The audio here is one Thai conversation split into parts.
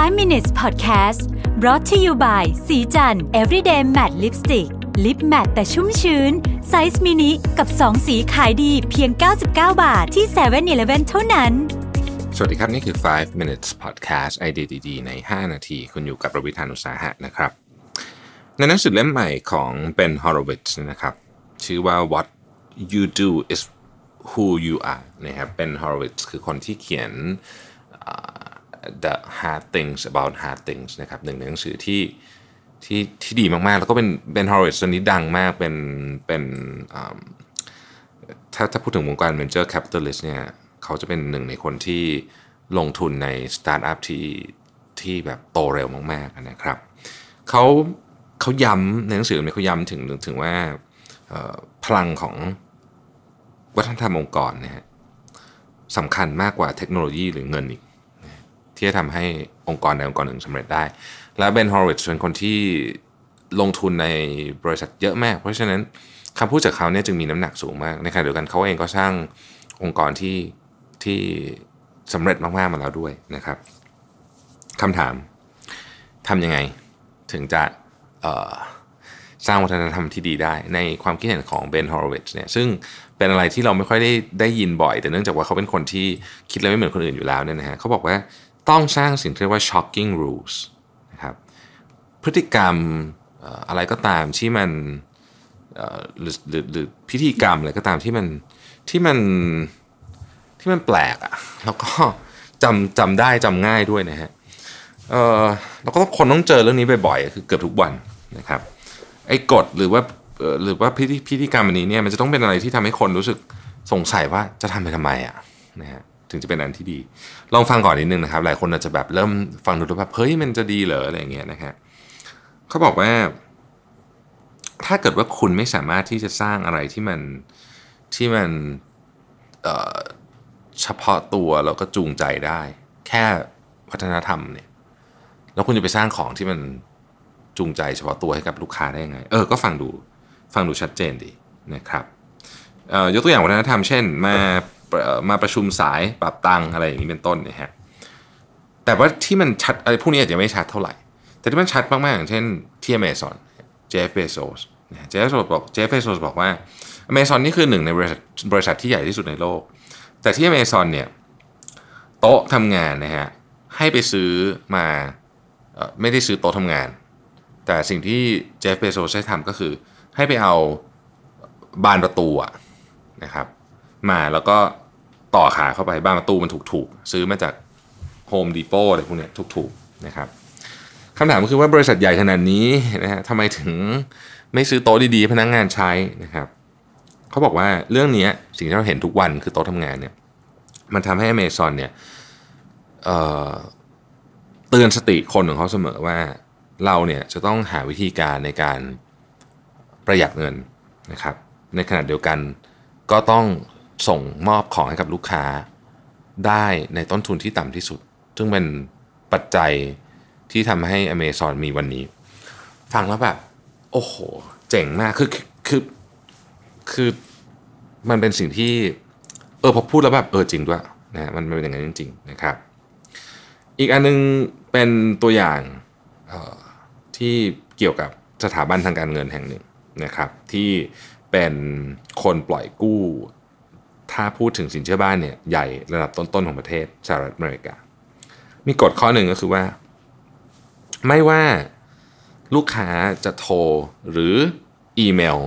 5 minutes podcast brought to you by ศรีจันทร์ everyday matte lipstick lip matte แต่ชุ่มชื้น ไซส์มินิกับ 2 สีขายดีเพียง 99 บาทที่7-Eleven เท่านั้น สวัสดีครับ นี่คือ 5 minutes podcast ไอเดียดีๆใน 5 นาที คุณอยู่กับผมรวิศ หาญอุตสาหะนะครับ ในหนังสือเล่มใหม่ของ Ben Horowitz นะครับ ชื่อว่า What You Do is Who You Are นะครับ Ben Horowitz คือคนที่เขียน The Hard Things About Hard Things นะครับหนึ่งในหนังสือที่ที่ที่ดีมากๆ แล้วก็เป็น Ben Horowitz ตอนนี้ดังมากเป็นเป็นถ้าถ้าพูดถึงวงการ venture capitalist เนี่ยเขาจะเป็นหนึ่งในคนที่ลงทุนในสตาร์ทอัพที่ที่แบบโตเร็วมากๆนะครับเขาเขาย้ำในหนังสือเนี่ยเขาย้ำถึงถึงว่าพลังของวัฒนธรรมองค์กรนะฮะสำคัญมากกว่าเทคโนโลยีหรือเงินอีก ที่จะทำให้องค์กรใดองค์กรหนึ่งสำเร็จได้ และ Ben Horowitz เป็นคนที่ลงทุนในบริษัทเยอะมาก เพราะฉะนั้นคำพูดจากเขาเนี่ยจึงมีน้ำหนักสูงมากในขณะเดียวกันเขาเองก็สร้างองค์กรที่ที่สำเร็จมากๆมาแล้วด้วยนะครับคำถามทำยังไงถึงจะสร้างวัฒนธรรมที่ดีได้ ในความคิดเห็นของ Ben Horowitz เนี่ยซึ่งเป็นอะไรที่เราไม่ค่อยได้ได้ยินบ่อย แต่เนื่องจากว่าเขาเป็นคนที่คิดอะไรไม่เหมือนคนอื่นอยู่แล้วเนี่ยนะฮะเขาบอกว่า ต้องสร้างสิ่งที่เรียกว่า shocking rules นะครับพฤติกรรมอะไรก็ตามที่มันหรือหรือหรือพิธีกรรมอะไรก็ตามที่มันที่มันที่มันแปลกอะ่ะแล้วก็จำจำได้จำง่ายด้วยนะฮะเออแล้วก็คนต้องเจอเรื่องนี้บ่อยๆคือเกือบทุกวันนะครับไอ้กฎหรือว่าหรือว่าพิธีพิธีกรรมอันนี้เนี่ยมันจะต้องเป็นอะไรที่ทำให้คนรู้สึกสงสัยว่าจะทำไปทำไมอะ่ะนะฮะ ถึงจะเป็นอันที่ดี ลองฟังก่อนนิดนึงนะครับ หลายคนอาจจะแบบเริ่มฟังดูแบบเฮ้ยมันจะดีเหรออะไรเงี้ยนะฮะเขาบอกว่า ถ้าเกิดว่าคุณไม่สามารถที่จะสร้างอะไรที่มันที่มันเฉพาะตัวแล้วก็จูงใจได้ แค่วัฒนธรรมเนี่ย แล้วคุณจะไปสร้างของที่มันจูงใจเฉพาะตัวให้กับลูกค้าได้ยังไง เออ ก็ฟังดูฟังดูชัดเจนดีนะครับยกตัวอย่างวัฒนธรรมเช่น มา มาประชุมสายปรับตังอะไรอย่างนี้เป็นต้นนะฮะแต่ว่าที่มันชัดอะไรพวกนี้อาจจะไม่ชัดเท่าไหร่ แต่ที่มันชัดมากๆอย่างเช่นที่ Amazon Jeff Bezos Jeff Bezos บอก Jeff Bezos บอกว่าอเมซอนนี่คือหนึ่งในบริษัทบริษัทที่ใหญ่ที่สุดในโลก แต่ที่อเมซอนเนี่ยโต๊ะทำงานนะฮะให้ไปซื้อมาไม่ได้ซื้อโต๊ะทำงาน แต่สิ่งที่เจฟเบโซสใช้ทำก็คือให้ไปเอาบานประตูนะครับมาแล้วก็ ต่อขาเข้าไปบ้านประตูมันถูกๆ ซื้อมาจากโฮมดีโปอะไรพวกนี้ถูกๆนะครับคำถามก็คือว่าบริษัทใหญ่ขนาดนี้นะฮะทำไมถึงไม่ซื้อโต๊ะดีๆพนักงงานใช้นะครับเขาบอกว่าเรื่องนี้สิ่งที่เราเห็นทุกวันคือโต๊ะทำงานเนี่ยมันทำให้อเมซอนเนี่ยเเตือนสติคนของเขาเสมอว่าเราเนี่ยจะต้องหาวิธีการในการประหยัดเงินนะครับในขณะเดียวกันก็ต้อง ส่งมอบของให้กับลูกค้า ได้ในต้นทุนที่ต่ำที่สุด ซึ่งเป็นปัจจัยที่ทำให้ Amazon มีวันนี้ ฟังแล้วแบบ โอ้โห เจ๋งมาก คือคือคือมันเป็นสิ่งที่ เออพอพูดแล้วแบบ เออจริงด้วยนะมันเป็นอย่างนั้นจริง ๆ นะครับ อีกอันนึงเป็นตัวอย่างที่เกี่ยวกับสถาบันทางการเงินแห่งหนึ่งนะครับ ที่เป็นคนปล่อยกู้ ถ้าพูดถึงสินเชื่อบ้านเนี่ยใหญ่ระดับต้นๆของประเทศสหรัฐอเมริกา มีกฎข้อหนึ่งก็คือว่า ไม่ว่าลูกค้าจะโทรหรืออีเมล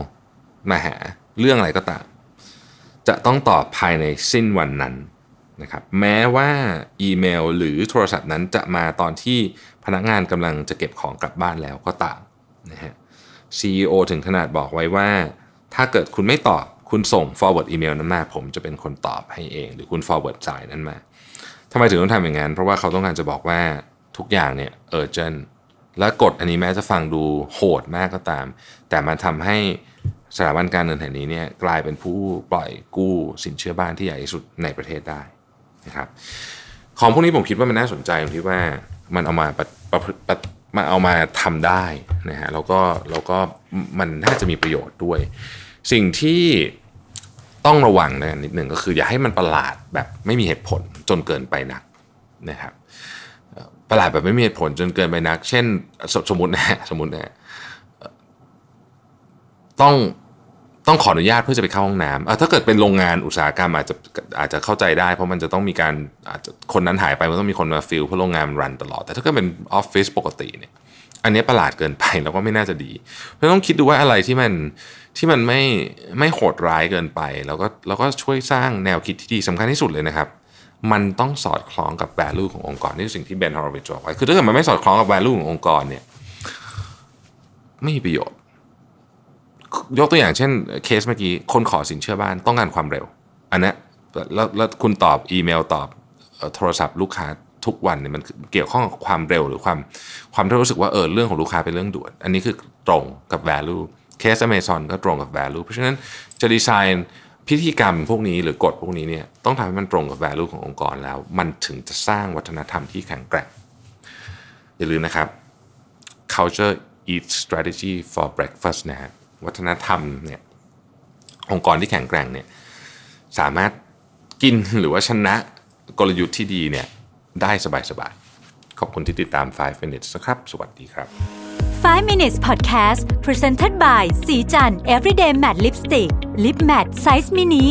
มาหาเรื่องอะไรก็ตาม จะต้องตอบภายในสิ้นวันนั้นนะครับแม้ว่าอีเมลหรือโทรศัพท์นั้นจะมาตอนที่พนักงานกำลังจะเก็บของกลับบ้านแล้วก็ตามนะฮะ CEO ถึงขนาดบอกไว้ว่า ถ้าเกิดคุณไม่ตอบ คุณส่ง forward อีเมลนั้นมาผมจะเป็นคนตอบให้เอง หรือคุณ forward สายนั้นมาทำไมถึงต้องทำอย่างนั้น เพราะว่าเขาต้องการจะบอกว่าทุกอย่างเนี่ย urgent และกฎอันนี้แม้จะฟังดูโหดมากก็ตาม แต่มันทำให้สถาบันการเงินแห่งนี้เนี่ยกลายเป็นผู้ปล่อยกู้สินเชื่อบ้านที่ใหญ่ที่สุดในประเทศได้นะครับของพวกนี้ผมคิดว่ามันน่าสนใจตรงที่ว่ามันเอามาประปมาเอามาทำได้นะฮะแล้วก็แล้วก็มันน่าจะมีประโยชน์ด้วย สิ่งที่ ต้องระวังนะนิดหนึ่งก็คืออย่าให้มันประหลาดแบบไม่มีเหตุผลจนเกินไปนักนะครับประหลาดแบบไม่มีเหตุผลจนเกินไปนัก เช่นสสมมตินะสมมตินะต้องต้องขออนุญาตเพื่อจะไปเข้าห้องน้ำถ้าเกิดเป็นโรงงานอุตสาหกรรมอาจจะอาจจะเข้าใจได้ เพราะมันจะต้องมีการอาจจะคนนั้นหายไปมันต้องมีคนมา fill เพราะโรงงานมัน run ตลอด แต่ถ้าเกิดเป็นออฟฟิศปกติเนี่ย อันนี้ประหลาดเกินไปแล้วก็ไม่น่าจะดีเพราะต้องคิดดูว่าอะไรที่มันที่มันไม่ไม่โหดร้ายเกินไป แล้วก็แล้วก็ช่วยสร้างแนวคิดที่ดีสำคัญที่สุดเลยนะครับ มันต้องสอดคล้องกับ value ขององค์กรนี่คือสิ่งที่ Ben Horowitz บอกไว้คือถ้าเกิดมันไม่สอดคล้องกับ value ขององค์กรเนี่ยไม่มีประโยชน์ ยกตัวอย่างเช่นเคสเมื่อกี้คนขอสินเชื่อบ้านต้องการความเร็ว อันนี้แล้วแล้วคุณตอบอีเมลตอบโทรศัพท์ลูกค้า ทุกวันเนี่ยมันเกี่ยวข้องกับความเร็วหรือความความที่รู้สึกว่าเออเรื่องของลูกค้าเป็นเรื่องด่วน อันนี้คือตรงกับ value เคส Amazon ก็ตรงกับ value เพราะฉะนั้นจะดีไซน์พิธีกรรมพวกนี้หรือกฎพวกนี้เนี่ยต้องทำให้มันตรงกับ value ขององค์กรแล้ว มันถึงจะสร้างวัฒนธรรมที่แข็งแกร่ง อย่าลืมนะครับ culture eat strategy for breakfast นะฮะวัฒนธรรมเนี่ยองค์กรที่แข็งแกร่งเนี่ยสามารถกินหรือว่าชนะกลยุทธ์ที่ดีเนี่ย ได้สบายๆ ขอบคุณที่ติดตาม 5 minutes นะครับ สวัสดีครับ 5 minutes podcast presented by สีจัน everyday matte lipstick lip matte size mini